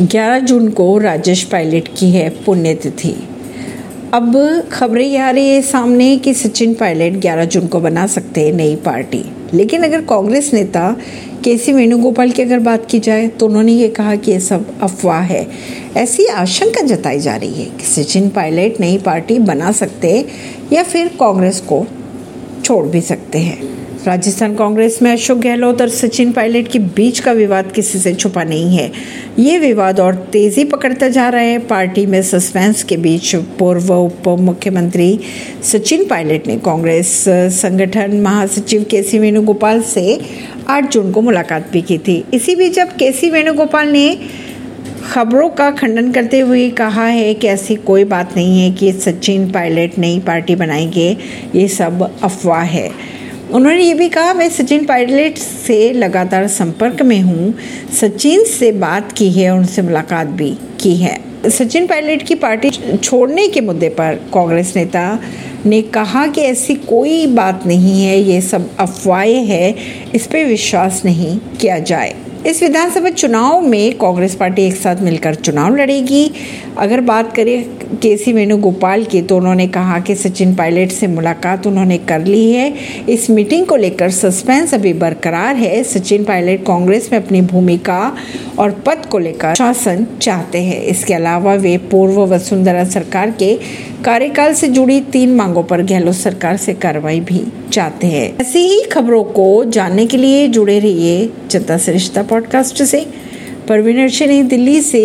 11 जून को राजेश पायलट की है पुण्यतिथि। अब खबरें ये आ रही है सामने कि सचिन पायलट 11 जून को बना सकते हैं नई पार्टी। लेकिन अगर कांग्रेस नेता के सी वेणुगोपाल की अगर बात की जाए तो उन्होंने ये कहा कि ये सब अफवाह है। ऐसी आशंका जताई जा रही है कि सचिन पायलट नई पार्टी बना सकते या फिर कांग्रेस को छोड़ भी सकते हैं। राजस्थान कांग्रेस में अशोक गहलोत और सचिन पायलट के बीच का विवाद किसी से छुपा नहीं है। ये विवाद और तेज़ी पकड़ता जा रहा है। पार्टी में सस्पेंस के बीच पूर्व उप मुख्यमंत्री सचिन पायलट ने कांग्रेस संगठन महासचिव के सी वेणुगोपाल से 8 जून को मुलाकात भी की थी। इसी बीच जब के सी वेणुगोपाल ने खबरों का खंडन करते हुए कहा है कि ऐसी कोई बात नहीं है कि सचिन पायलट नई पार्टी बनाएँगे। ये सब अफवाह है। उन्होंने ये भी कहा, मैं सचिन पायलट से लगातार संपर्क में हूँ। सचिन से बात की है और उनसे मुलाकात भी की है। सचिन पायलट की पार्टी छोड़ने के मुद्दे पर कांग्रेस नेता ने कहा कि ऐसी कोई बात नहीं है, ये सब अफवाहें हैं, इस पर विश्वास नहीं किया जाए। इस विधानसभा चुनाव में कांग्रेस पार्टी एक साथ मिलकर चुनाव लड़ेगी। अगर बात करें के सी वेणुगोपाल की तो उन्होंने कहा कि सचिन पायलट से मुलाकात उन्होंने कर ली है। इस मीटिंग को लेकर सस्पेंस अभी बरकरार है। सचिन पायलट कांग्रेस में अपनी भूमिका और पद को लेकर शासन चाहते हैं। इसके अलावा वे पूर्व वसुंधरा सरकार के कार्यकाल से जुड़ी तीन मांगों पर गहलोत सरकार से कार्रवाई भी चाहते हैं। ऐसी ही खबरों को जानने के लिए जुड़े रहिए जनता सरिश्ता पॉडकास्ट से परवीन दिल्ली से